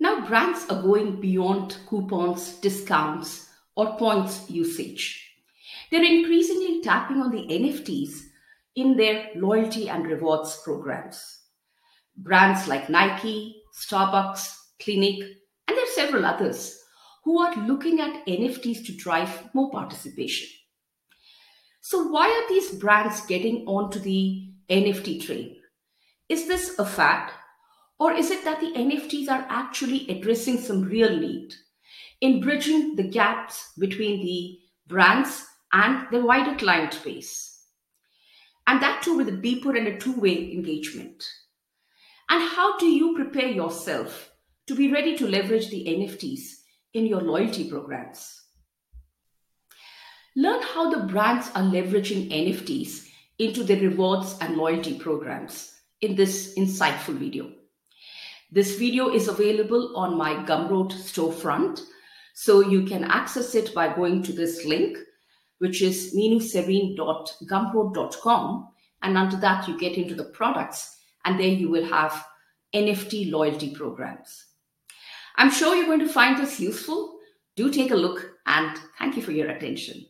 Now, brands are going beyond coupons, discounts, or points usage. They're increasingly tapping on the NFTs in their loyalty and rewards programs. Brands like Nike, Starbucks, Clinique, and there are several others who are looking at NFTs to drive more participation. So, why are these brands getting onto the NFT train? Is this a fad? Or is it that the NFTs are actually addressing some real need in bridging the gaps between the brands and the wider client base? And that too with a deeper and a two way engagement. And how do you prepare yourself to be ready to leverage the NFTs in your loyalty programs? Learn how the brands are leveraging NFTs into their rewards and loyalty programs in this insightful video. This video is available on my Gumroad storefront, so you can access it by going to this link, which is meenusarin.gumroad.com. And under that, you get into the products, and there you will have NFT loyalty programs. I'm sure you're going to find this useful. Do take a look, and thank you for your attention.